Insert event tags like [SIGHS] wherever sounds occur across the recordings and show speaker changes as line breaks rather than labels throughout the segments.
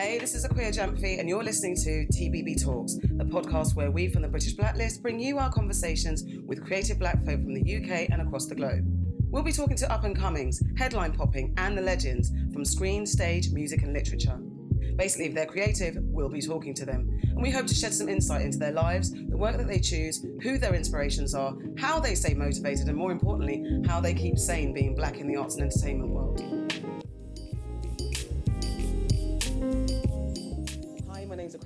Hey, this is Akua Gyamfi, and you're listening to TBB Talks, a podcast where we from the British Blacklist bring you our conversations with creative black folk from the UK and across the globe. We'll be talking to up and comings, headline popping, and the legends from screen, stage, music, and literature. Basically, if they're creative, we'll be talking to them. And we hope to shed some insight into their lives, the work that they choose, who their inspirations are, how they stay motivated, and more importantly, how they keep sane being black in the arts and entertainment world.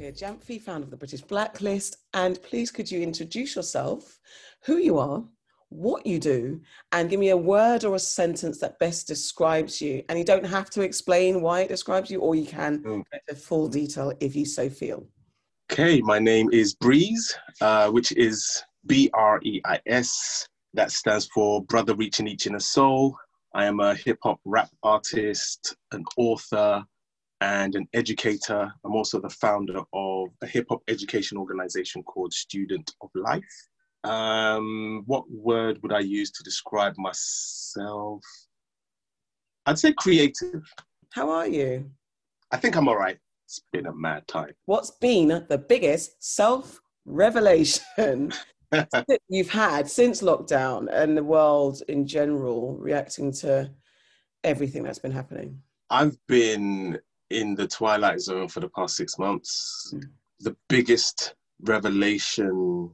My name's founder of the British Blacklist. And please, could you introduce yourself, who you are, what you do, and give me a word or a sentence that best describes you. And you don't have to explain why it describes you, or you can
Mm.
go into full detail if you so feel.
Okay, my name is Breis, uh, which is B R E I S. That stands for Brother Reaching Each in a Soul. I am a hip hop rap artist, an author, and an educator. I'm also the founder of a hip hop education organization called Student of Life. Um, what word would I use to describe myself? I'd say creative.
How are you?
I think I'm all right. It's been a mad time.
What's been the biggest self revelation [LAUGHS] that you've had since lockdown and the world in general reacting to everything that's been happening?
I've been in the twilight zone for the past six months.
Mm.
The biggest revelation,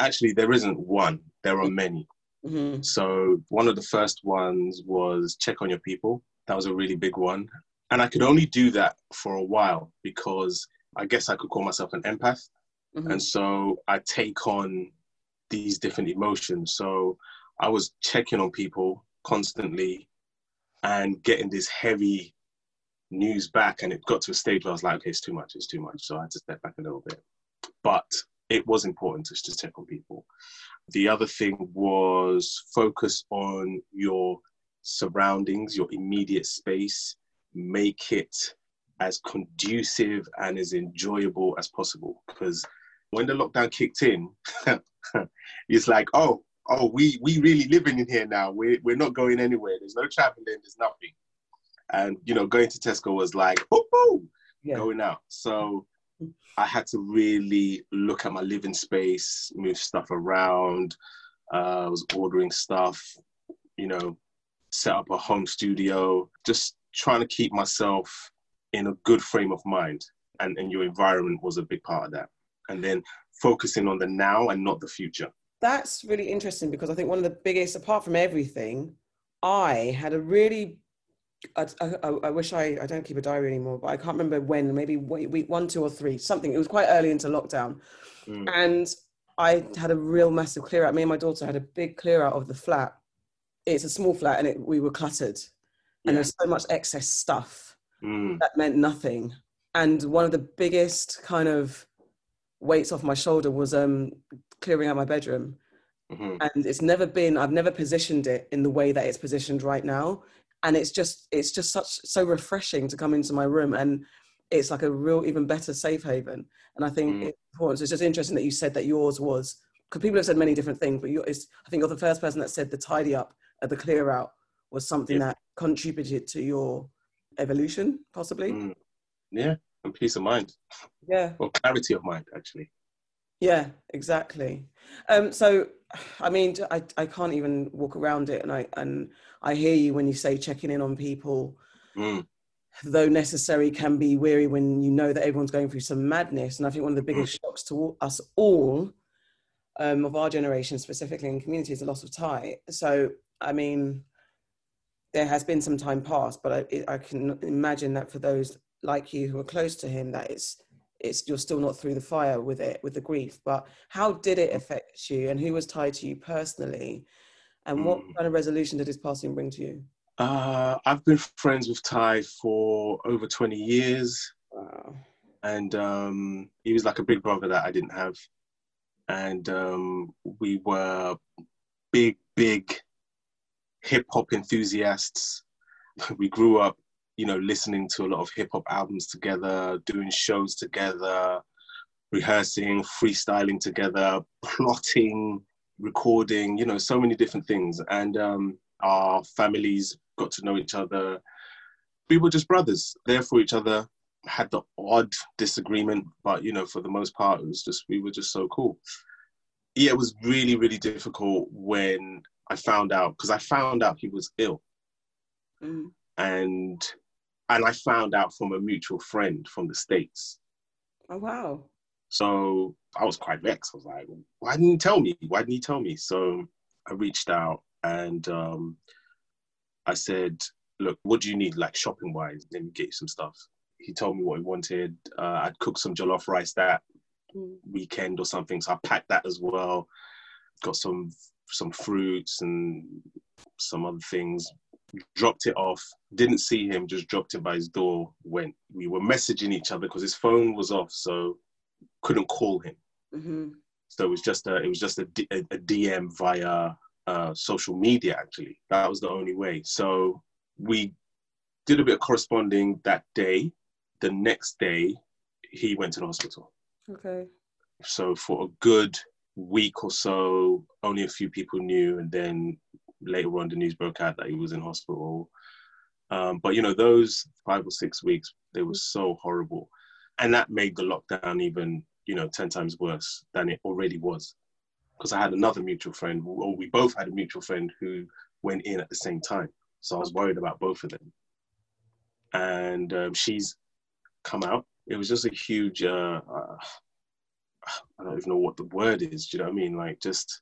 actually, there isn't one, there are many.
hmm
So, one of the first ones was check on your people. That was a really big one. And I could only do that for a while because I guess I could call myself an empath.
hmm
And so I take on these different emotions. So I was checking on people constantly and getting this heavy news back. And it got to a stage where I was like, okay, it's too much, it's too much. So I had to step back a little bit. But it was important to just check on people. The other thing was focus on your surroundings, your immediate space, make it as conducive and as enjoyable as possible. Because when the lockdown kicked in, [LAUGHS] it's like, oh, oh, we we really living in here now. We're we're not going anywhere. There's no traveling. There's nothing. And you know, going to Tesco was like, whoo, whoo,
Yeah.
going out. So I had to really look at my living space, move stuff around. Uh, I was ordering stuff, you know, set up a home studio, just trying to keep myself in a good frame of mind. And, and your environment was a big part of that. And then focusing on the now and not the future.
That's really interesting because I think one of the biggest, apart from everything, I had a really. I, I, I wish I, I don't keep a diary anymore, but I can't remember when, maybe week one, two, or three, something. It was quite early into lockdown.
Mm.
And I had a real massive clear out. Me and my daughter had a big clear out of the flat. It's a small flat and it, we were cluttered. And
Yeah.
there's so much excess stuff
Mm.
that meant nothing. And one of the biggest kind of weights off my shoulder was um, clearing out my bedroom.
Mhm.
and it's never been i've never positioned it in the way that it's positioned right now and it's just it's just such so refreshing to come into my room and it's like a real even better safe haven and i think
Mm.
it's important so it's just interesting that you said that yours was because people have said many different things but you it's, i think you're the first person that said the tidy up at the clear out was something
Yeah.
that contributed to your evolution possibly
Mm. Yeah, and peace of mind,
yeah
or clarity of mind, actually.
Yeah, exactly. Um, so, I mean, I, I can't even walk around it, and I and I hear you when you say checking in on people,
Mm.
though necessary, can be weary when you know that everyone's going through some madness. And I think one of the biggest shocks to us all, um, of our generation specifically in community, is the loss of Ty. So, I mean, there has been some time past, but I, I can imagine that for those like you who are close to him, that it's it's you're still not through the fire with it with the grief but how did it affect you and who was Ty to you personally and what
Mm.
kind of resolution did his passing bring to you
Uh, I've been friends with Ty for over 20 years,
wow
and um, he was like a big brother that I didn't have. And um, we were big, big hip hop enthusiasts. [LAUGHS] We grew up, you know, listening to a lot of hip hop albums together, doing shows together, rehearsing, freestyling together, plotting, recording, you know, so many different things. And um, our families got to know each other. We were just brothers, there for each other. had the odd disagreement, but you know, for the most part, it was just we were just so cool. Yeah, it was really, really difficult when I found out because I found out he was ill,
Mm.
and and I found out from a mutual friend from the states.
Oh wow.
So I was quite vexed. I was like, why didn't you tell me? Why didn't you tell me? So I reached out and um, I said, look, what do you need, like shopping wise? Let me get you some stuff. He told me what he wanted. Uh, I'd cook some jollof rice that
Mm.
weekend or something. So I packed that as well. Got some some fruits and some other things. Dropped it off. Didn't see him. Just dropped it by his door. Went. We were messaging each other because his phone was off, so couldn't call him.
hmm
So it was just a it was just a, D- a, a DM via uh, social media. Actually, that was the only way. So we did a bit of corresponding that day. The next day, he went to the hospital.
Okay.
So for a good week or so, only a few people knew, and then later on, the news broke out that he was in hospital. Um, but you know, those five or six weeks, they were so horrible, and that made the lockdown even you know ten times worse than it already was. Because I had another mutual friend, or we both had a mutual friend who went in at the same time, so I was worried about both of them. And um, she's come out. It was just a huge. Uh, uh, I don't even know what the word is. Do you know what I mean? Like just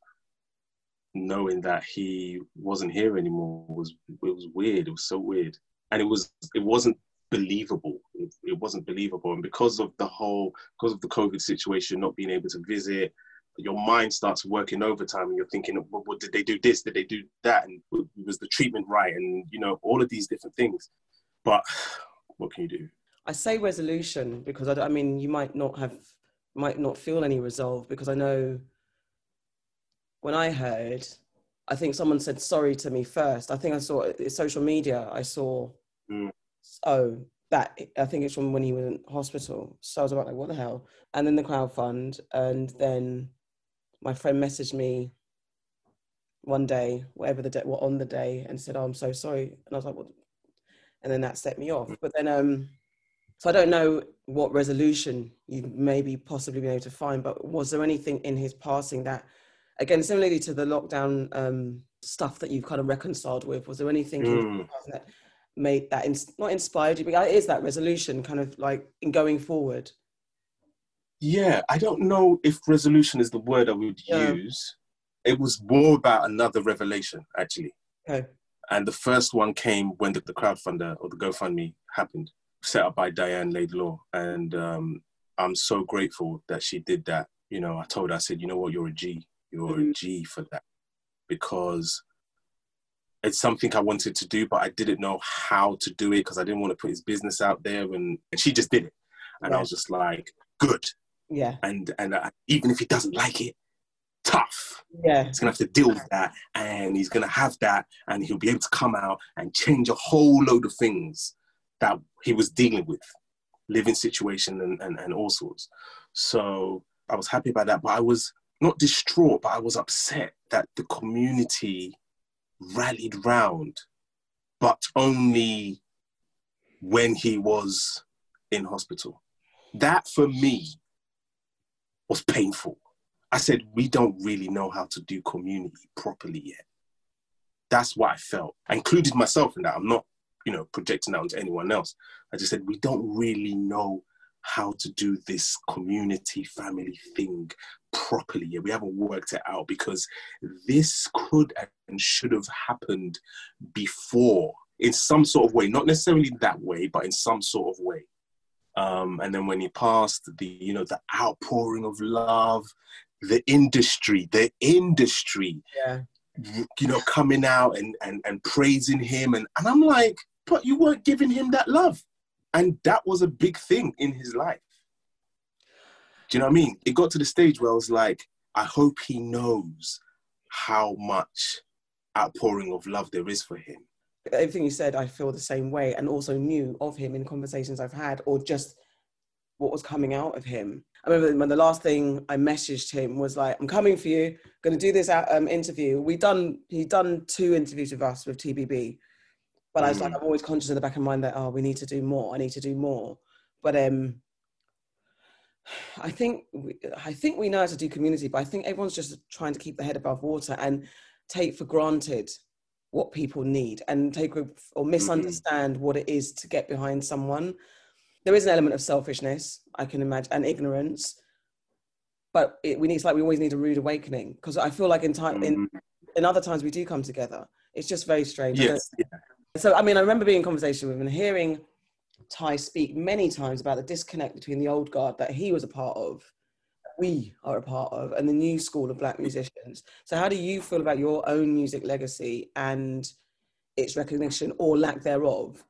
knowing that he wasn't here anymore was it was weird. It was so weird, and it was it wasn't believable. It, it wasn't believable, and because of the whole because of the COVID situation, not being able to visit, your mind starts working overtime, and you're thinking, well, what, did they do this? Did they do that? And was the treatment right? And you know all of these different things. But [SIGHS] what can you do?
I say resolution because I mean you might not have might not feel any resolve because I know when I heard, I think someone said sorry to me first. I think I saw it, social media. I saw,
Mm.
oh, that I think it's from when he was in hospital. So I was about like, what the hell? And then the crowd fund, and then my friend messaged me one day, whatever the day, what on the day, and said, "Oh, I'm so sorry." And I was like, "What?" And then that set me off. But then, um, so I don't know what resolution you maybe possibly been able to find. But was there anything in his passing that, again, similarly to the lockdown um, stuff that you've kind of reconciled with, was there anything in his
Mm.
passing that made that ins- not inspired you, but it is that resolution, kind of like in going forward?
Yeah, I don't know if resolution is the word I would
Yeah.
use. It was more about another revelation, actually.
Okay.
And the first one came when the, the crowdfunder or the GoFundMe happened, set up by Diane Laidlaw. And um, I'm so grateful that she did that. You know, I told her, I said, you know what, you're a G. You're a
Mhm.
G for that. Because it's something I wanted to do, but I didn't know how to do it because I didn't want to put his business out there. And, and she just did it. And I was just like, good.
Yeah.
And, and uh, even if he doesn't like it, tough
Yeah.
he's gonna have to deal with that and he's gonna have that and he'll be able to come out and change a whole load of things that he was dealing with living situation and, and, and all sorts so i was happy about that but i was not distraught but i was upset that the community rallied round but only when he was in hospital that for me was painful I said, we don't really know how to do community properly yet. That's what I felt. I included myself in that. I'm not, you know, projecting that onto anyone else. I just said, we don't really know how to do this community family thing properly yet. We haven't worked it out because this could and should have happened before in some sort of way, not necessarily that way, but in some sort of way. Um, and then when he passed, the you know the outpouring of love, the industry, the industry,
Yeah.
you know, coming out and, and, and praising him. And, and I'm like, but you weren't giving him that love. And that was a big thing in his life. Do you know what I mean? It got to the stage where I was like, I hope he knows how much outpouring of love there is for him.
everything you said, I feel the same way, and also knew of him in conversations I've had, or just what was coming out of him. I remember when the last thing I messaged him was like, "I'm coming for you. Going to do this um, interview." We done he done two interviews with us with TBB, but I was like,
Mm.
I'm always conscious in the back of my mind that oh, we need to do more. I need to do more. But um, I think we, I think we know how to do community, but I think everyone's just trying to keep their head above water and take for granted what people need and take or mm-hmm. misunderstand mm-hmm. what it is to get behind someone. There is an element of selfishness, I can imagine, and ignorance. But it, we need, it's like we always need a rude awakening because I feel like in time, mm-hmm. in, in other times we do come together. It's just very strange.
Yes. Yeah.
So, I mean, I remember being in conversation with him and hearing Ty speak many times about the disconnect between the old guard that he was a part of, we are a part of, and the new school of black musicians. So, how do you feel about your own music legacy and its recognition or lack thereof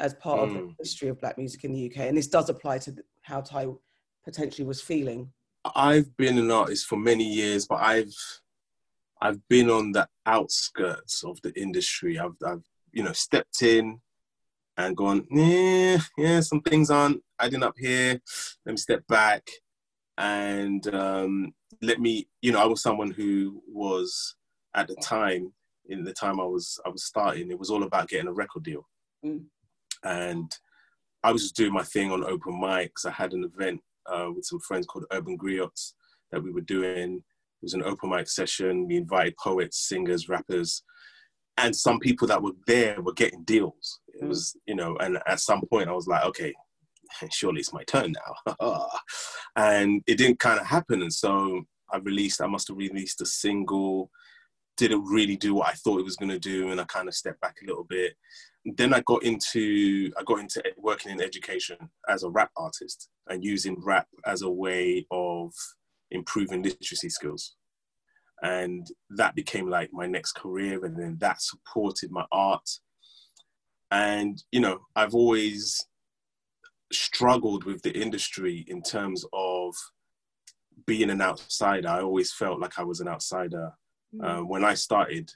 as part mm. of the hmm. history of black music in the UK? And this does apply to how Ty potentially was feeling.
I've been an artist for many years, but I've I've been on the outskirts of the industry. I've, I've you know stepped in and gone, yeah, yeah, some things aren't adding up here. Let me step back and um, let me, you know, I was someone who was at the time, in the time I was I was starting, it was all about getting a record deal, mm. and I was just doing my thing on open mics. I had an event uh, with some friends called Urban Griots that we were doing. It was an open mic session. We invited poets, singers, rappers, and some people that were there were getting deals. It mm. was, you know, and at some point I was like, okay, [LAUGHS] surely it's my turn now. [LAUGHS] and it didn't kind of happen. And so I released, I must have released a single, didn't really do what I thought it was going to do. And I kind of stepped back a little bit. Then I got into, I got into working in education as a rap artist and using rap as a way of improving literacy skills and that became like my next career and then that supported my art. And you know i've always struggled with the industry in terms of being an outsider. I always felt like i was an outsider mm. uh, when i started.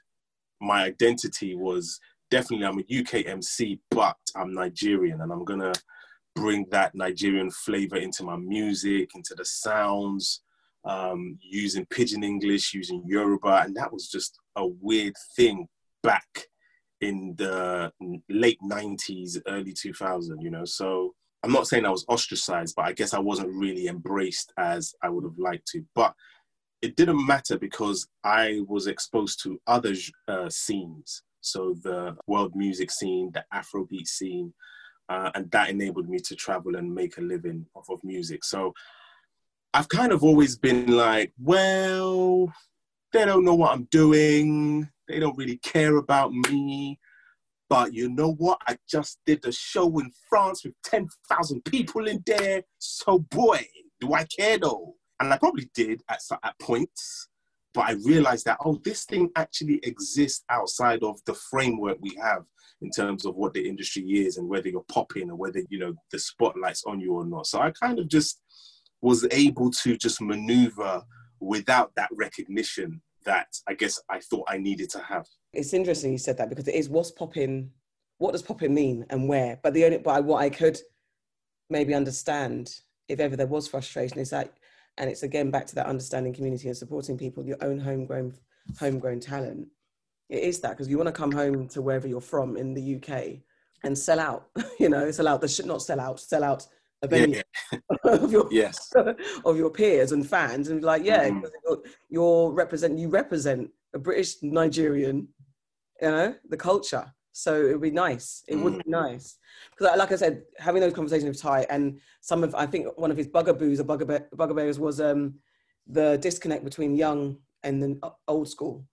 My identity was definitely i'm a uk mc but i'm nigerian and i'm gonna bring that nigerian flavor into my music into the sounds um, using pidgin English, using Yoruba, and that was just a weird thing back in the late 90s, early 2000, you know. So I'm not saying I was ostracized, but I guess I wasn't really embraced as I would have liked to. But it didn't matter because I was exposed to other uh, scenes. So the world music scene, the Afrobeat scene, uh, and that enabled me to travel and make a living off of music. So I've kind of always been like, well, they don't know what I'm doing. They don't really care about me. But you know what? I just did a show in France with 10,000 people in there. So, boy, do I care though. And I probably did at, at points. But I realized that, oh, this thing actually exists outside of the framework we have in terms of what the industry is and whether you're popping or whether, you know, the spotlight's on you or not. So I kind of just was able to just maneuver without that recognition that I guess I thought I needed to have.
It's interesting you said that because it is what's popping, what does popping mean and where? But the only, but what I could maybe understand if ever there was frustration is that, and it's again back to that understanding community and supporting people, your own homegrown, homegrown talent. It is that because you want to come home to wherever you're from in the UK and sell out, [LAUGHS] you know, sell out the shit, not sell out, sell out a venue yeah. [LAUGHS] of your
yes [LAUGHS]
of your peers and fans and like yeah mm. you're, you're, represent you represent a British Nigerian you know the culture so it would be nice it mm. would be nice because like I said having those conversations with Ty and some of I think one of his bugaboos or bugaboo, bugbears was um the disconnect between young and the old school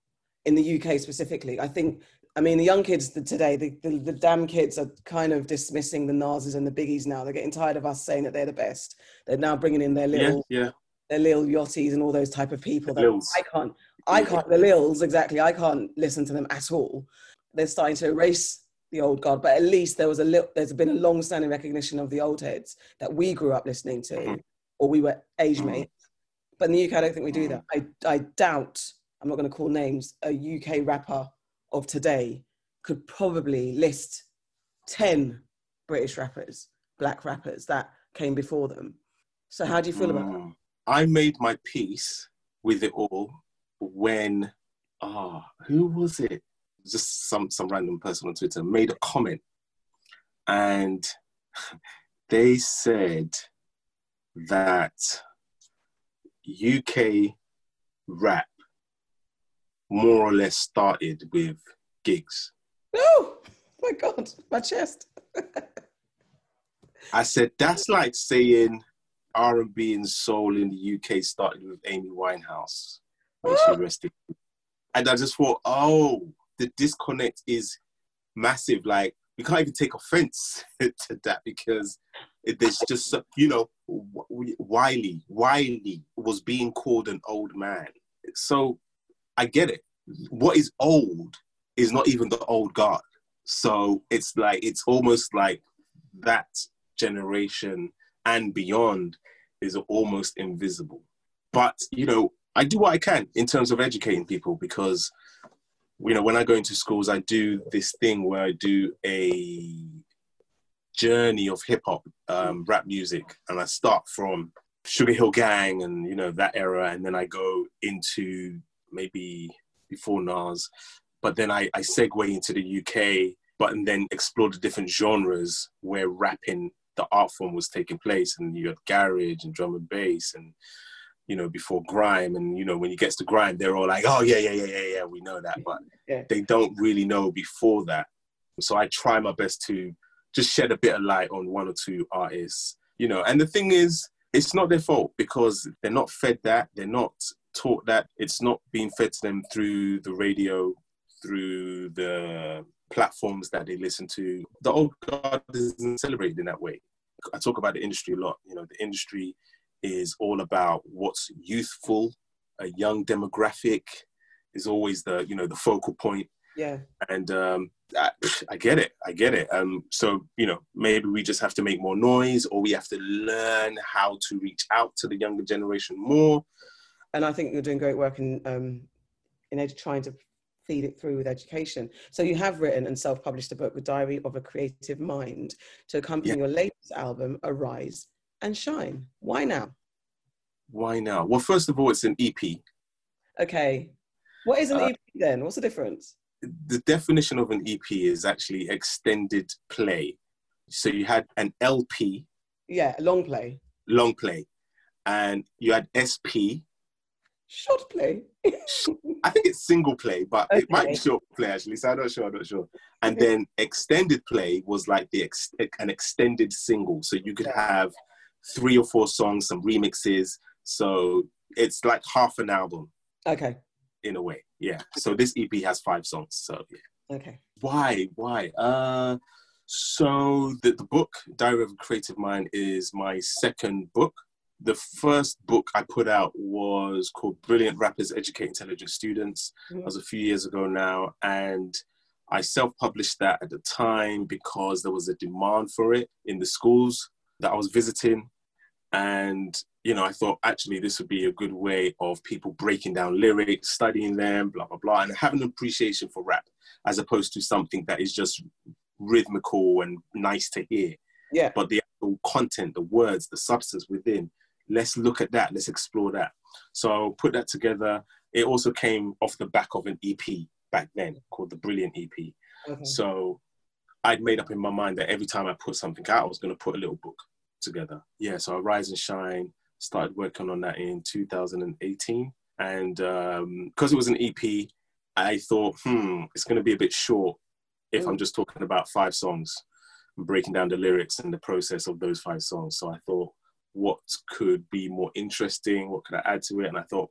in the UK specifically I think I mean, the young kids today, the, the, the, damn kids are kind of dismissing the Nas's and the Biggies now. They're getting tired of us saying that they're the best. They're now bringing in their little,
yeah, yeah.
their little Yachtys and all those type of people. That I can't, I can't, the Lils, exactly. I can't listen to them at all. They're starting to erase the old guard, but at least there was a little, there's been a long-standing recognition of the old heads that we grew up listening to, mm-hmm. or we were age mm-hmm. mates. But in the UK, I don't think we do that. I, I doubt, I'm not going to call names, a UK rapper of today could probably list 10 British rappers, black rappers that came before them. So, how do you feel about that? Mm.
I made my peace with it all when, ah, oh, who was it? Just some, some random person on Twitter made a comment. And [LAUGHS] they said that UK rap more or less started with Giggs.
Oh my god, my chest. [LAUGHS]
I said that's like saying R and B and soul in the UK started with Amy Winehouse. May she rest in peace. And I just thought, oh, the disconnect is massive. Like we can't even take offense [LAUGHS] to that because it, there's just you know Wiley Wiley was being called an old man. So I get it. What is old is not even the old guard. So it's like it's almost like that generation and beyond is almost invisible. But you know, I do what I can in terms of educating people because you know when I go into schools, I do this thing where I do a journey of hip hop, um, rap music, and I start from Sugar Hill Gang and you know that era, and then I go into maybe before Nas, but then I, I segue into the UK, but and then explore the different genres where rapping, the art form was taking place, and you had garage and drum and bass and you know before grime. And you know when it gets to grime they're all like oh yeah yeah yeah yeah yeah we know that. But
Yeah.
they don't really know before that. So i try my best to just shed a bit of light on one or two artists you know. And the thing is it's not their fault because they're not fed that. They're not taught that it's not being fed to them through the radio through the platforms that they listen to. The old guard isn't celebrated in that way. I talk about the industry a lot. You know the industry is all about what's youthful. A young demographic is always the you know the focal point.
Yeah.
and um, I, I get it. I get it. Um, so you know maybe we just have to make more noise or we have to learn how to reach out to the younger generation more
and I think you're doing great work in um, in ed- trying to feed it through with education. So you have written and self-published a book, The Diary of a Creative Mind, to accompany
Yeah.
your latest album, Arise and Shine. Why now?
why now well first of all it's an ep
Okay, what is an
Uh,
EP then? What's the difference?
the definition of an ep is actually extended play so you had an lp
Yeah, a long play,
long play and you had sp
short play.
I think it's single play, but it might be short play actually. So I'm not sure. I'm not sure. And then extended play was like the ex- an extended single, so you could have three or four songs, some remixes. So it's like half an album
Okay,
in a way. Yeah. So this EP has five songs. So yeah.
okay.
Why? Why? Uh, so the the book Diary of a Creative Mind is my second book. The first book I put out was called Brilliant Rappers Educate Intelligent Students. Mm-hmm. That was a few years ago now, and I self-published that at the time because there was a demand for it in the schools that I was visiting, and you know I thought actually this would be a good way of people breaking down lyrics, studying them, blah blah blah, and having an appreciation for rap as opposed to something that is just rhythmical and nice to hear.
Yeah,
but the actual content, the words, the substance within, let's look at that, let's explore that. So I'll put that together. It also came off the back of an EP back then called the Brilliant EP.
okay.
So I'd made up in my mind that every time I put something out, I was going to put a little book together. Yeah, so I Rise and Shine started working on that in 2018. And because it was an EP, I thought, hmm, it's going to be a bit short if I'm just talking about five songs and breaking down the lyrics and the process of those five songs. So I thought, what could be more interesting? What could I add to it? And I thought,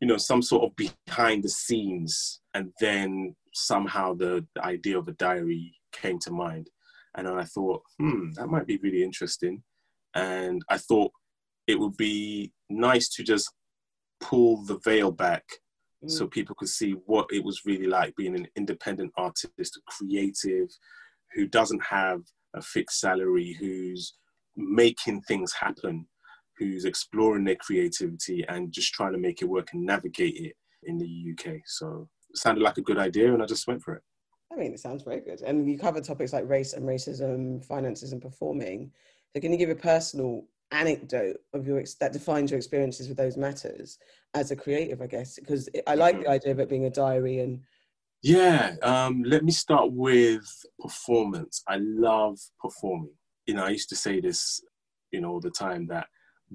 you know, some sort of behind the scenes. And then somehow the, the idea of a diary came to mind. And then I thought, hmm, that might be really interesting. And I thought it would be nice to just pull the veil back
Mm.
so people could see what it was really like being an independent artist, a creative who doesn't have a fixed salary, who's making things happen, who's exploring their creativity and just trying to make it work and navigate it in the UK. So it sounded like a good idea and I just went for it.
I mean, it sounds very good. And you cover topics like race and racism, finances and performing. So can you give a personal anecdote of your ex- that defines your experiences with those matters as a creative, I guess? Because I like the idea of it being a diary and
Yeah, um, let me start with performance. I love performing. You know, I used to say this, you know, all the time that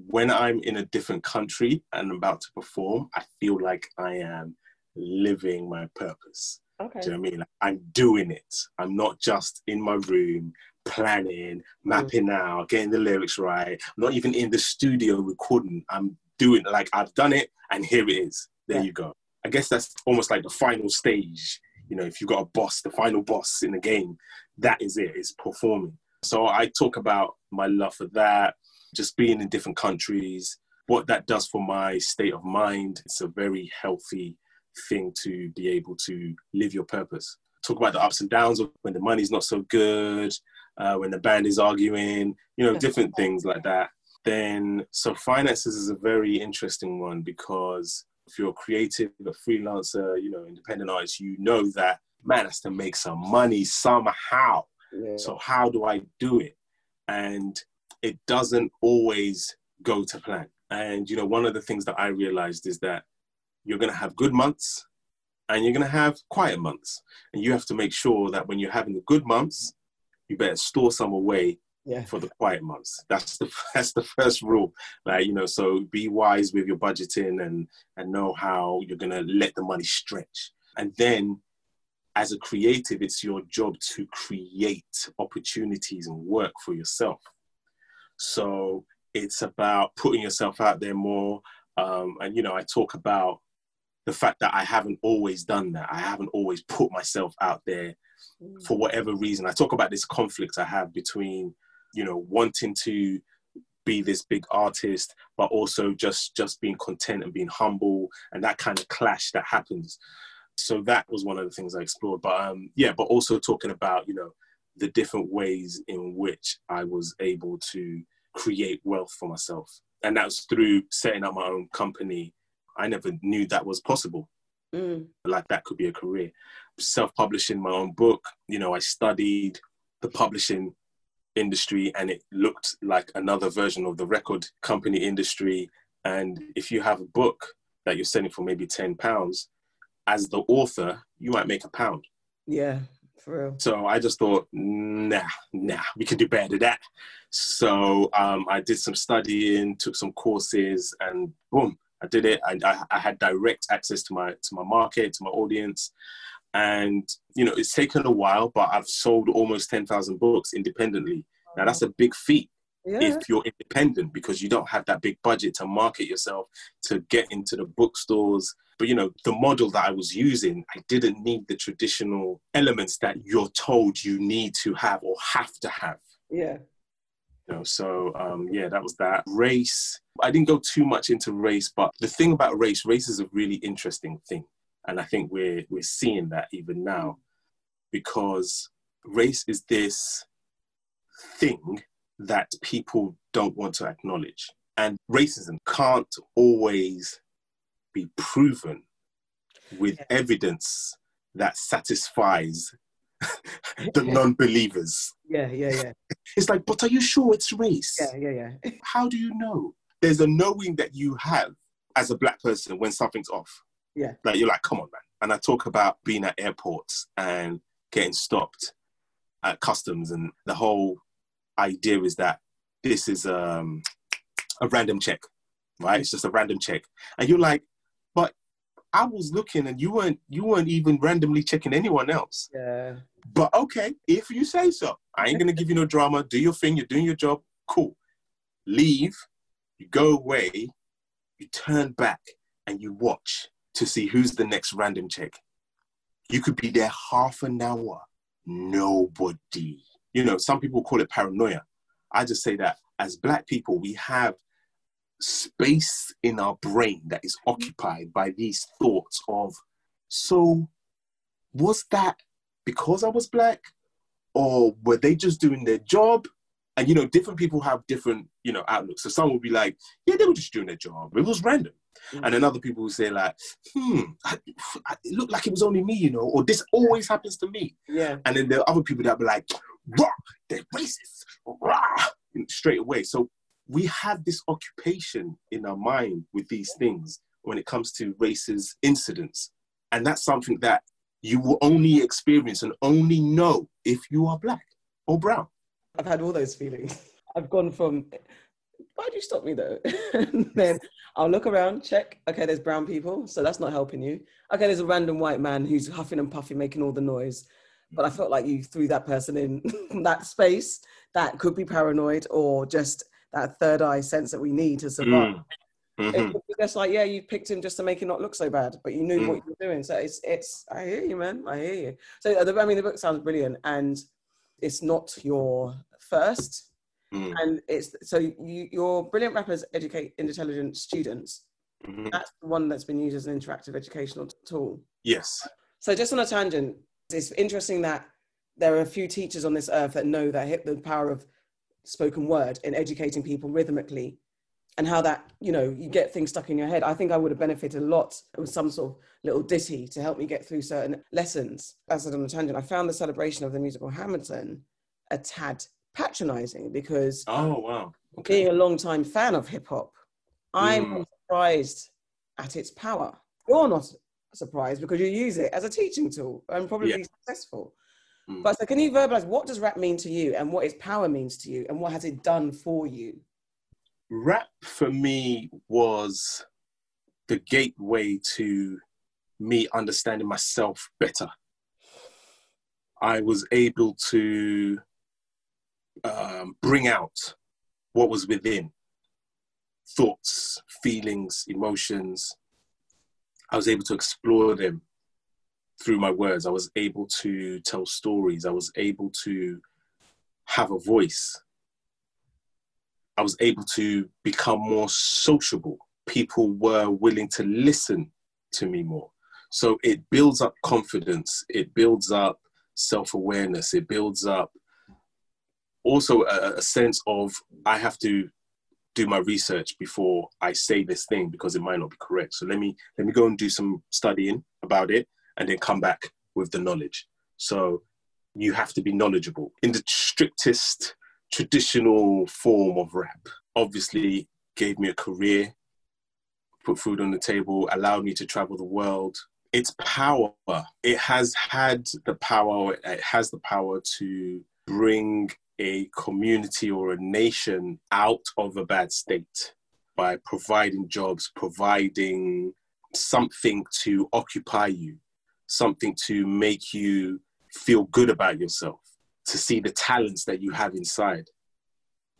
when I'm in a different country and I'm about to perform, I feel like I am living my purpose. Okay. Do you know what I mean? Like, I'm doing it. I'm not just in my room planning, mm. mapping mm. out, getting the lyrics right. I'm not even in the studio recording. I'm doing like I've done it and here it is. There yeah. you go. I guess that's almost like the final stage. You know, if you've got a boss, the final boss in the game, that is it, it's performing. So I talk about my love for that, just being in different countries, what that does for my state of mind. It's a very healthy thing to be able to live your purpose. Talk about the ups and downs of when the money's not so good, uh, when the band is arguing, you know, different things like that. Then, so finances is a very interesting one because if you're a creative, a freelancer, you know, independent artist, you know that man has to make some money somehow. Yeah. So how do I do it? And it doesn't always go to plan. And you know, one of the things that I realized is that you're going to have good months and you're going to have quiet months. And you have to make sure that when you're having the good months, you better store some away yeah. for the quiet months. That's the [LAUGHS] that's the first rule. Like you know, so be wise with your budgeting and and know how you're gonna let the money stretch. And then, as a creative, it's your job to create opportunities and work for yourself. So it's about putting yourself out there more. Um, and you know, I talk about the fact that I haven't always done that. I haven't always put myself out there mm. for whatever reason. I talk about this conflict I have between, you know, wanting to be this big artist, but also just just being content and being humble and that kind of clash that happens. So that was one of the things I explored. But um, yeah, but also talking about, you know, the different ways in which I was able to create wealth for myself. And that was through setting up my own company I never knew that was possible. Mm. Like that could be a career. Self publishing my own book, you know, I studied the publishing industry and it looked like another version of the record company industry. And if you have a book that you're selling for maybe 10 pounds, as the author, you might make a pound.
Yeah, for real.
So I just thought, nah, nah, we can do better than that. So um, I did some studying, took some courses, and boom, I did it. I, I, I had direct access to my to my market, to my audience, and you know it's taken a while, but I've sold almost ten thousand books independently. Now that's a big feat yeah. if you're independent because you don't have that big budget to market yourself to get into the bookstores. But you know the model that I was using, I didn't need the traditional elements that you're told you need to have or have to have.
Yeah.
You know, so um, yeah, that was that race. I didn't go too much into race, but the thing about race, race is a really interesting thing, and I think we're we're seeing that even now, because race is this thing that people don't want to acknowledge, and racism can't always be proven with evidence that satisfies [LAUGHS] the non-believers.
Yeah, yeah, yeah. [LAUGHS]
It's like, but are you sure it's race?
Yeah, yeah, yeah. [LAUGHS]
How do you know? There's a knowing that you have as a black person when something's off.
Yeah.
Like you're like, come on, man. And I talk about being at airports and getting stopped at customs, and the whole idea is that this is um, a random check, right? It's just a random check, and you're like, I was looking and you weren't you weren't even randomly checking anyone else.
Yeah.
But okay, if you say so. I ain't gonna give you no drama. Do your thing, you're doing your job, cool. Leave, you go away, you turn back and you watch to see who's the next random check. You could be there half an hour, nobody. You know, some people call it paranoia. I just say that as black people, we have space in our brain that is occupied by these thoughts of, so was that because I was black? Or were they just doing their job? And you know, different people have different, you know, outlooks. So some will be like, yeah, they were just doing their job. It was random. Mm-hmm. And then other people will say like, hmm, I, I, it looked like it was only me, you know, or this always happens to me.
Yeah.
And then there are other people that be like, rah, they're racist, rah, straight away. So we have this occupation in our mind with these things when it comes to racist incidents. And that's something that you will only experience and only know if you are black or brown.
I've had all those feelings. [LAUGHS] I've gone from, why'd you stop me though? [LAUGHS] then I'll look around, check, okay, there's brown people, so that's not helping you. Okay, there's a random white man who's huffing and puffing, making all the noise. But I felt like you threw that person in [LAUGHS] that space that could be paranoid or just that third eye sense that we need to survive. Mm. Mm-hmm. It's just like, yeah, you picked him just to make it not look so bad, but you knew mm. what you were doing. So it's, it's, I hear you, man. I hear you. So, uh, the, I mean, the book sounds brilliant and it's not your first. Mm. And it's, so you, your brilliant rappers educate intelligent students. Mm-hmm. That's the one that's been used as an interactive educational tool.
Yes.
So just on a tangent, it's interesting that there are a few teachers on this earth that know that the power of spoken word in educating people rhythmically and how that you know you get things stuck in your head i think i would have benefited a lot with some sort of little ditty to help me get through certain lessons as i said on a tangent i found the celebration of the musical hamilton a tad patronizing because
oh wow okay.
being a long time fan of hip-hop i'm mm. surprised at its power you're not surprised because you use it as a teaching tool and probably yeah. successful mm. but so can you verbalize what does rap mean to you and what its power means to you and what has it done for you
rap for me was the gateway to me understanding myself better. I was able to um, bring out what was within thoughts, feelings, emotions. I was able to explore them through my words. I was able to tell stories. I was able to have a voice. I was able to become more sociable. People were willing to listen to me more. So it builds up confidence, it builds up self awareness, it builds up also a, a, sense of I have to do my research before I say this thing because it might not be correct. So let me let me go and do some studying about it and then come back with the knowledge. So you have to be knowledgeable in the strictest traditional form of rap. Obviously, gave me a career, put food on the table, allowed me to travel the world. Its power, it has had the power, it has the power to bring a community or a nation out of a bad state by providing jobs, providing something to occupy you, something to make you feel good about yourself to see the talents that you have inside.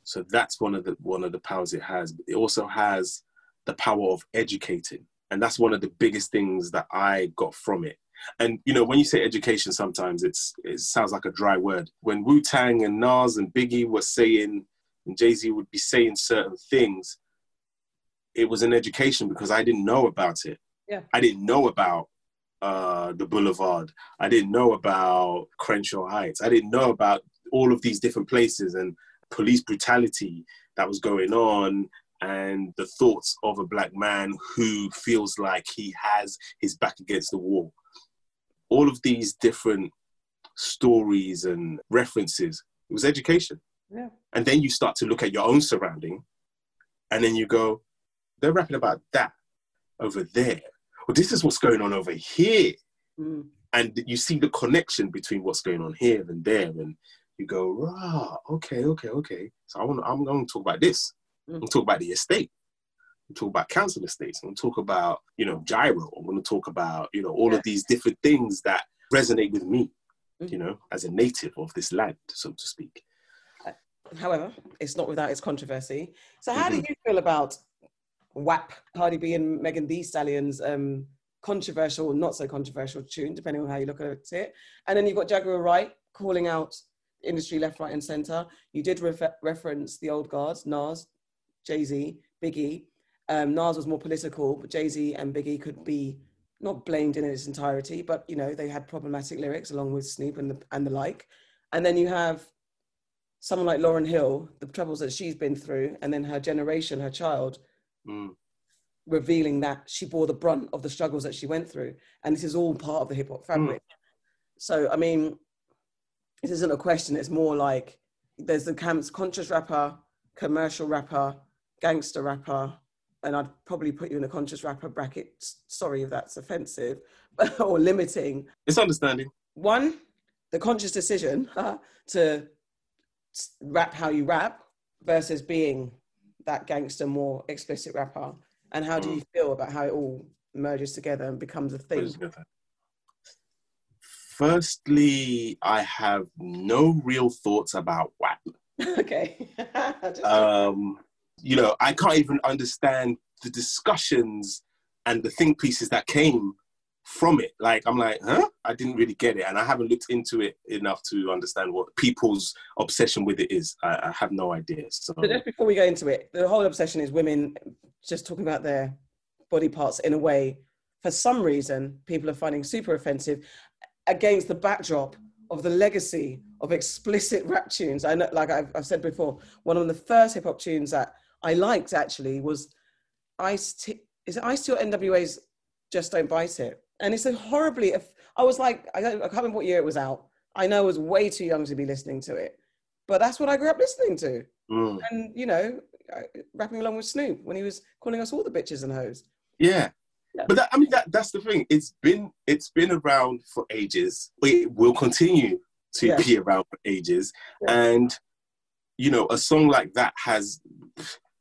So that's one of the one of the powers it has. It also has the power of educating, and that's one of the biggest things that I got from it. And you know, when you say education, sometimes it's it sounds like a dry word. When Wu Tang and Nas and Biggie were saying, and Jay Z would be saying certain things, it was an education because I didn't know about it.
Yeah.
I didn't know about uh, the Boulevard. I didn't know about Crenshaw Heights. I didn't know about all of these different places and police brutality that was going on and the thoughts of a black man who feels like he has his back against the wall. All of these different stories and references, it was education.
Yeah.
And then you start to look at your own surrounding and then you go, they're rapping about that over there well, this is what's going on over here. Mm. And you see the connection between what's going on here and there. And you go, rah, okay, okay, okay. So I want I'm going to talk about this. Mm. I'm going to talk about the estate. I'm going to talk about council estates. I'm going to talk about, you know, giro. I'm going to talk about, you know, all yeah. of these different things that resonate with me, mm. you know, as a native of this land, so to speak.
However, it's not without its controversy. So, how mm-hmm. do you feel about WAP, Cardi B and Megan Thee Stallion's um, controversial, not so controversial tune, depending on how you look at it. And then you've got Jaguar Wright calling out industry left, right, and center. You did refer- reference the old guards, Nas, Jay Z, Biggie. Um, Nas was more political, but Jay Z and Biggie could be not blamed in its entirety, but you know they had problematic lyrics along with Snoop and the and the like. And then you have someone like Lauryn Hill, the troubles that she's been through, and then her generation, her child, mm. revealing that she bore the brunt of the struggles that she went through. And this is all part of the hip hop fabric. Mm. So, I mean, this isn't a question, it's more like there's the camps conscious rapper, commercial rapper, gangster rapper, and I'd probably put you in a conscious rapper bracket. Sorry if that's offensive [LAUGHS] or limiting.
It's understanding.
One, the conscious decision [LAUGHS] to rap how you rap versus being that gangster, more explicit rapper? And how do you feel about how it all merges together and becomes a thing?
Firstly, I have no real thoughts about WAP. [LAUGHS]
okay. [LAUGHS]
um, you know, I can't even understand the discussions and the think pieces that came from it. Like, I'm like, huh? I didn't really get it. And I haven't looked into it enough to understand what people's obsession with it is. I, I have no idea. So.
just before we go into it, the whole obsession is women just talking about their body parts in a way, for some reason, people are finding super offensive against the backdrop of the legacy of explicit rap tunes. I know, like I've, I've said before, one of the first hip hop tunes that I liked actually was Ice T. Is it Ice T or NWA's "Just Don't Bite It"? And it's a horribly. I was like, I, I can't remember what year it was out. I know I was way too young to be listening to it, but that's what I grew up listening to.
Mm.
And you know, rapping along with Snoop when he was calling us all the bitches and hoes.
Yeah, yeah. But that, I mean, that, that's the thing. It's been it's been around for ages. It will continue to yeah. be around for ages. Yeah. And you know, a song like that has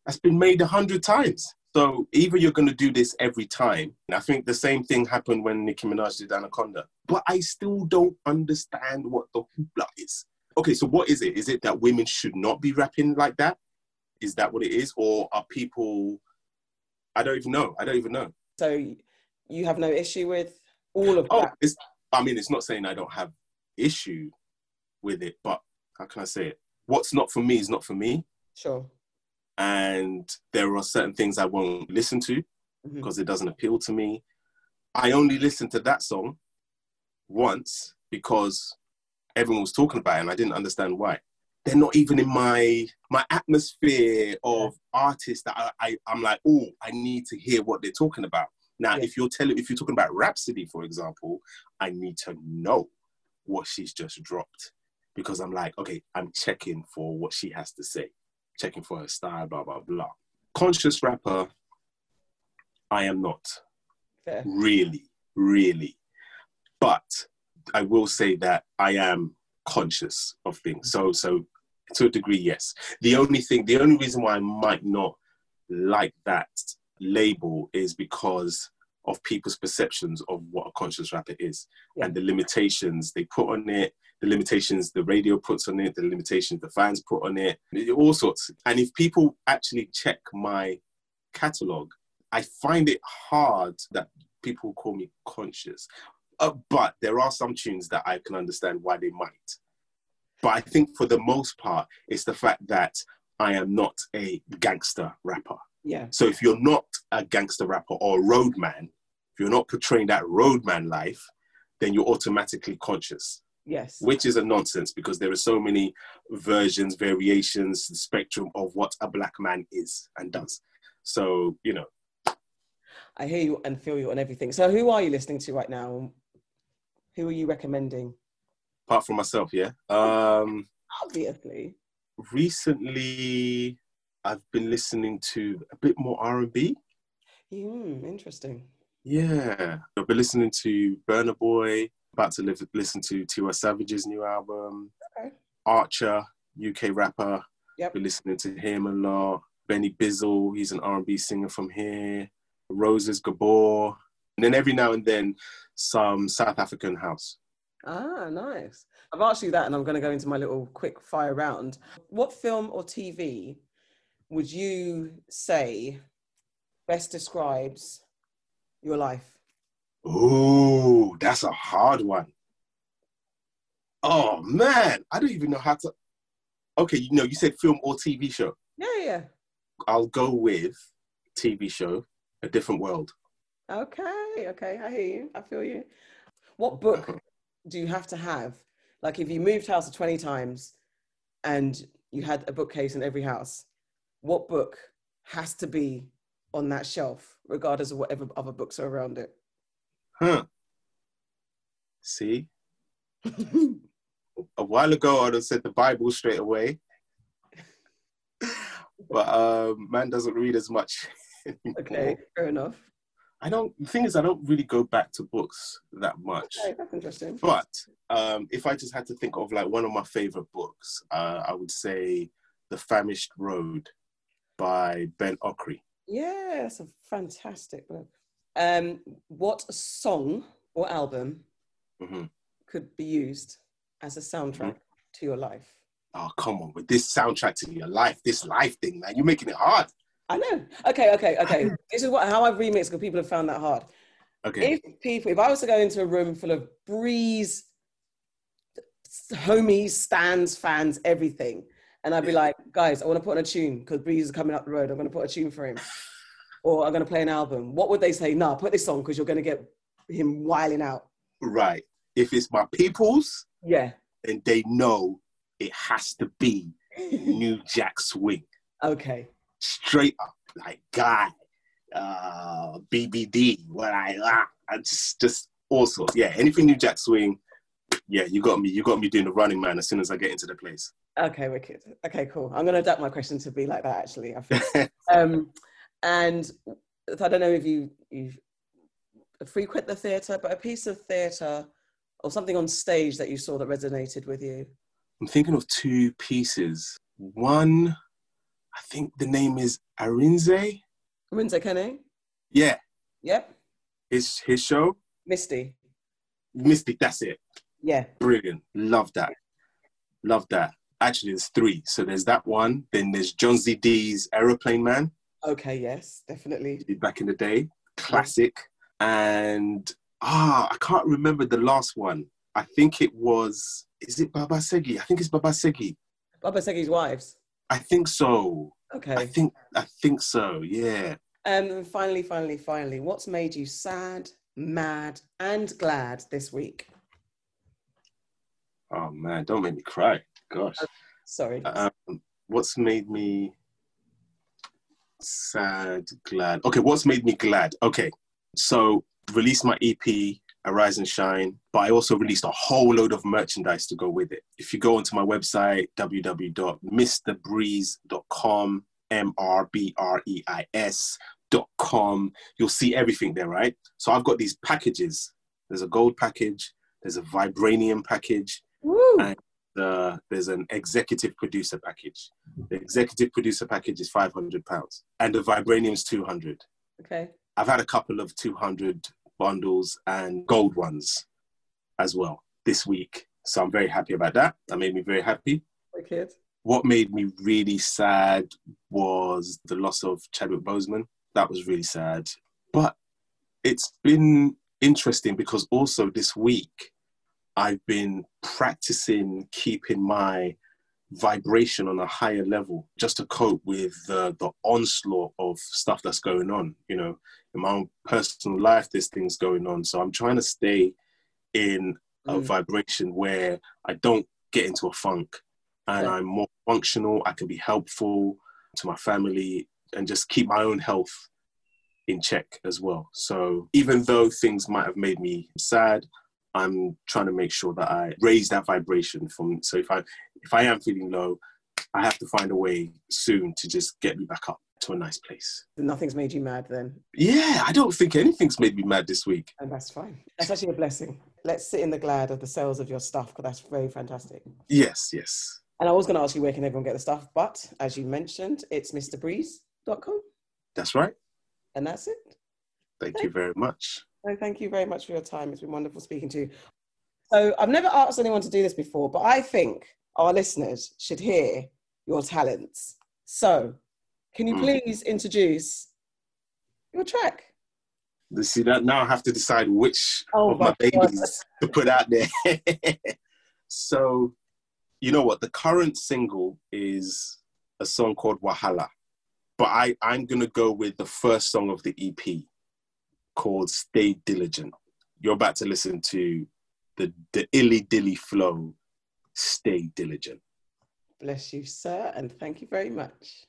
has been made a hundred times. So either you're going to do this every time. And I think the same thing happened when Nicki Minaj did Anaconda. But I still don't understand what the hoopla is. Okay, so what is it? Is it that women should not be rapping like that? Is that what it is? Or are people, I don't even know. I don't even know.
So you have no issue with all of
oh,
that?
It's, I mean, it's not saying I don't have issue with it, but how can I say it? What's not for me is not for me.
Sure.
And there are certain things I won't listen to mm-hmm. because it doesn't appeal to me. I only listened to that song once because everyone was talking about it and I didn't understand why. They're not even in my my atmosphere of artists that I, I am like, oh, I need to hear what they're talking about. Now, yeah. if you're telling, if you're talking about Rapsody, for example, I need to know what she's just dropped because I'm like, okay, I'm checking for what she has to say, checking for her style, blah blah blah. Conscious rapper, I am not Fair. really, really, but I will say that I am conscious of things. So, so to a degree, yes. The only thing, the only reason why I might not like that label is because of people's perceptions of what a conscious rapper is yeah. and the limitations they put on it, the limitations the radio puts on it, the limitations the fans put on it, all sorts. And if people actually check my catalog, I find it hard that people call me conscious. Uh, but there are some tunes that I can understand why they might. But I think for the most part, it's the fact that I am not a gangster rapper.
Yeah.
So if you're not a gangster rapper or a roadman, if you're not portraying that roadman life, then you're automatically conscious.
Yes.
Which is a nonsense because there are so many versions, variations, the spectrum of what a black man is and does. So, you know.
I hear you and feel you on everything. So who are you listening to right now? Who are you recommending?
apart from myself, yeah. Um,
Obviously.
Recently, I've been listening to a bit more R
Hmm, interesting.
Yeah, I've been listening to Burna Boy. About to live, listen to Tiwa Savage's new album.
Okay.
Archer, UK rapper.
Yep.
Been listening to him a lot. Benny Bizzle, he's an R&B singer from here. Roses Gabor. And then every now and then, some South African house.
Ah, nice. I've asked you that, and I'm going to go into my little quick fire round. What film or TV would you say best describes your life?
Oh, that's a hard one. Oh man, I don't even know how to. Okay, you know, you said film or TV show.
Yeah, yeah.
I'll go with TV show, A Different World.
Okay, okay, I hear you. I feel you. What book uh-huh. do you have to have? Like if you moved house 20 times and you had a bookcase in every house, what book has to be on that shelf, regardless of whatever other books are around it?
Huh. See? [LAUGHS] a while ago, I'd have said the Bible straight away. but um, man doesn't read as much. [LAUGHS]
Okay, fair enough.
I don't. The thing is, I don't really go back to books that much.
Okay, that's interesting.
But um, if I just had to think of like one of my favorite books, uh, I would say The Famished Road by Ben Okri.
Yeah, it's a fantastic book. Um, what song or album
hmm
could be used as a soundtrack to your life?
Oh, come on, with this soundtrack to your life, this life thing, man, you're making it hard.
I know. Okay, okay, okay. this is what how I've remixed because people have found that hard.
Okay.
If people, if I was to go into a room full of Breis, homies, stands, fans, everything, and I'd be like, guys, I want to put on a tune because Breis is coming up the road. I'm going to put a tune for him, [LAUGHS] or I'm going to play an album. What would they say? Nah, put this on because you're going to get him wiling out.
right. If it's my people's,
Yeah.
and they know it has to be [LAUGHS] New Jack Swing.
Okay.
straight up like guy uh bbd what i ah, I just just all sorts yeah anything new jack swing yeah you got me you got me doing the running man as soon as i get into the place
Okay, wicked. Okay, cool. I'm going to adapt my question to be like that. Actually, I think. [LAUGHS] um, and I don't know if you you frequent the theatre, but a piece of theatre or something on stage that you saw that resonated with you.
i'm thinking of two pieces one i think the name is arinze
Arinze Kene.
yeah
Yep.
his his show
Misty.
mystic that's it
Yeah.
brilliant love that love that actually there's three so there's that one then there's Jonzi D's aeroplane man
Okay. Yes. Definitely.
back in the day, classic. And ah, I can't remember the last one. I think it was. Is it Baba Segi? I think it's Baba Segi.
Baba Segi's wives.
I think so.
Okay.
I think I think so. Yeah.
Um, and finally, finally, finally, what's made you sad, mad, and glad this week?
Oh man, don't make me cry. Gosh.
Sorry.
Um, what's made me sad, glad? Okay, what's made me glad? Okay, so released my EP, Arise and Shine, but I also released a whole load of merchandise to go with it. If you go onto my website, www.mrbreis.com, M R B R E I S dot com, you'll see everything there, right? So I've got these packages. There's a gold package, there's a vibranium package! And the there's an executive producer package. The executive producer package is five hundred pounds, and the vibranium's two hundred.
Okay.
I've had a couple of two hundred bundles and gold ones as well this week, so I'm very happy about that. That made me very happy.
Wicked.
What made me really sad was the loss of Chadwick Boseman. That was really sad, but it's been interesting because also this week I've been practicing keeping my vibration on a higher level just to cope with the, the onslaught of stuff that's going on. You know, in my own personal life, there's things going on. So I'm trying to stay in a
Mm.
vibration where I don't get into a funk and
Yeah.
I'm more functional. I can be helpful to my family and just keep my own health in check as well. So even though things might have made me sad, I'm trying to make sure that I raise that vibration from so if I if I am feeling low, I have to find a way soon to just get me back up to a nice place.
Nothing's made you mad then,
Yeah, I don't think anything's made me mad this week.
and that's fine. That's actually a blessing. Let's sit in the glad of the sales of your stuff because that's very fantastic.
Yes, yes.
And I was going to ask you where can everyone get the stuff, but as you mentioned, it's mrbreis.com,
That's right.
and that's it.
Thank you very much.
No, thank you very much for your time. It's been wonderful speaking to you. So I've never asked anyone to do this before, but I think our listeners should hear your talents. So can you
Hmm.
please introduce your track?
You see that now I have to decide which
Oh
of my
my
babies to put out there. [LAUGHS] so, you know what? The current single is a song called Wahala, but I I'm gonna go with the first song of the EP called "Stay Diligent." You're about to listen to the the illy dilly flow. Stay diligent.
Bless you, sir, and thank you very much.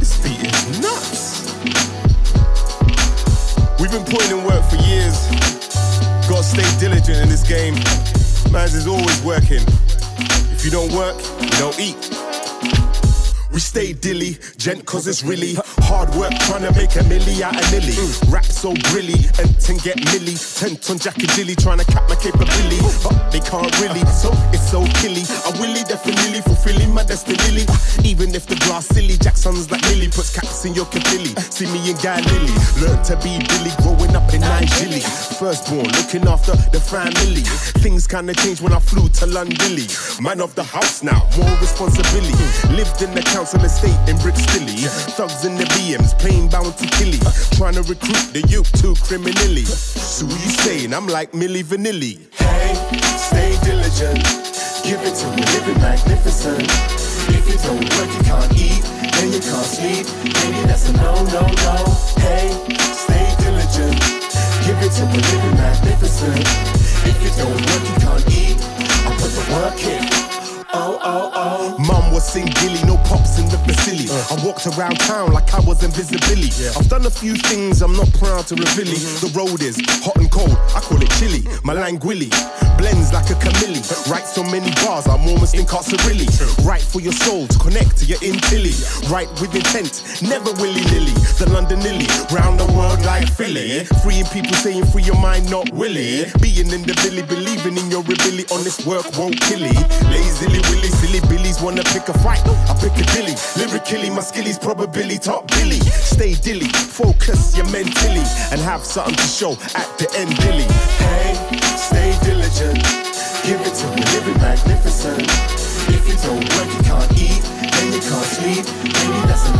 This beat is nuts. We've been putting in work for years. Gotta stay diligent in this game. Man's is always working. If you don't work, you don't eat.
We stay dilly, gent cause it's really hard work trying to make a milli out of nilly. Rap so brilly, and ten get milli. Tent on Jack and Dilly trying to cap my capability. But they can't really, so it's so killy. I willy definitely fulfilling my destiny. Even if the glass silly, Jackson's like Millie puts caps in your capilli. See me and Guy Lily, learn to be Billy growing up in Nigeria. Firstborn, looking after the family. Things kinda changed when I flew to London. Man of the house now, more responsibility. Lived in the council estate in Brixton. Thugs in the BMs, playing bounty killy. Trying to recruit the youth to criminally. So you saying? I'm like Milli Vanilli. Hey, stay diligent. Give it to me, living magnificent. If you don't work, you can't eat, then you can't sleep. Maybe that's a no, no, no. Hey, stay diligent. Give it to me, living magnificent. If you don't work, you can't eat. I put the work in oh, oh, oh. Mum was singly, no pops in the facility. Uh. I walked around town like I was invisibility. Yeah. I've done a few things I'm not proud to reveal. Mm-hmm. The road is hot and cold, I call it chilly. My languilly blends like a camille. Write so many bars, I'm almost incarcerilly. Write for your soul to connect to your intilly. Write with intent, never willy nilly. The London Lily, round the world like Philly. Freeing people saying free your mind, not willy. Being in the billy, believing in your ability. Honest work won't kill it. Lazily willy, silly billies wanna pick a fight. I pick a dilly. Lyrically, my skillies probably top billy. Stay dilly, focus your mentally, and have something to show at the end dilly. Hey, stay diligent. Give it to me, live it magnificent. If you don't work, you can't eat, then you can't sleep. Maybe that's a